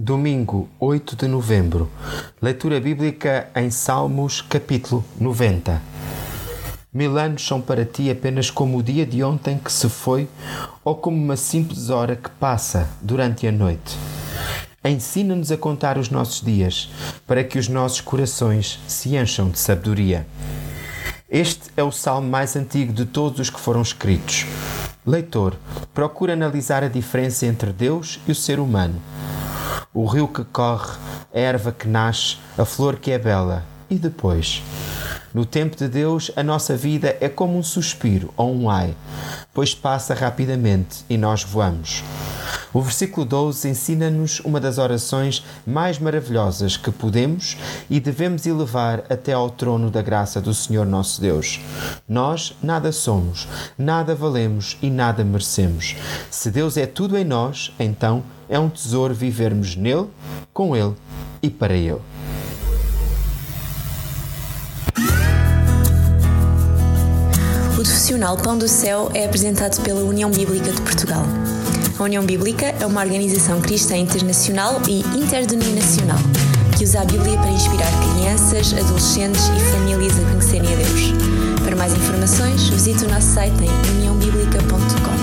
Domingo 8 de novembro. Leitura bíblica em Salmos, capítulo 90. Mil anos são para ti apenas como o dia de ontem que se foi ou como uma simples hora que passa durante a noite. Ensina-nos a contar os nossos dias para que os nossos corações se encham de sabedoria. Este é o salmo mais antigo de todos os que foram escritos. Leitor, procura analisar a diferença entre Deus e o ser humano o rio que corre, a erva que nasce, a flor que é bela. E depois? No tempo de Deus, a nossa vida é como um suspiro ou um ai, pois passa rapidamente e nós voamos. O versículo 12 ensina-nos uma das orações mais maravilhosas que podemos e devemos elevar até ao trono da graça do Senhor nosso Deus. Nós nada somos, nada valemos e nada merecemos. Se Deus é tudo em nós, então é um tesouro vivermos nele, com ele e para ele. O profissional Pão do Céu é apresentado pela União Bíblica de Portugal. A União Bíblica é uma organização cristã internacional e interdenominacional que usa a Bíblia para inspirar crianças, adolescentes e famílias a conhecerem a Deus. Para mais informações, visite o nosso site em uniãobíblica.com.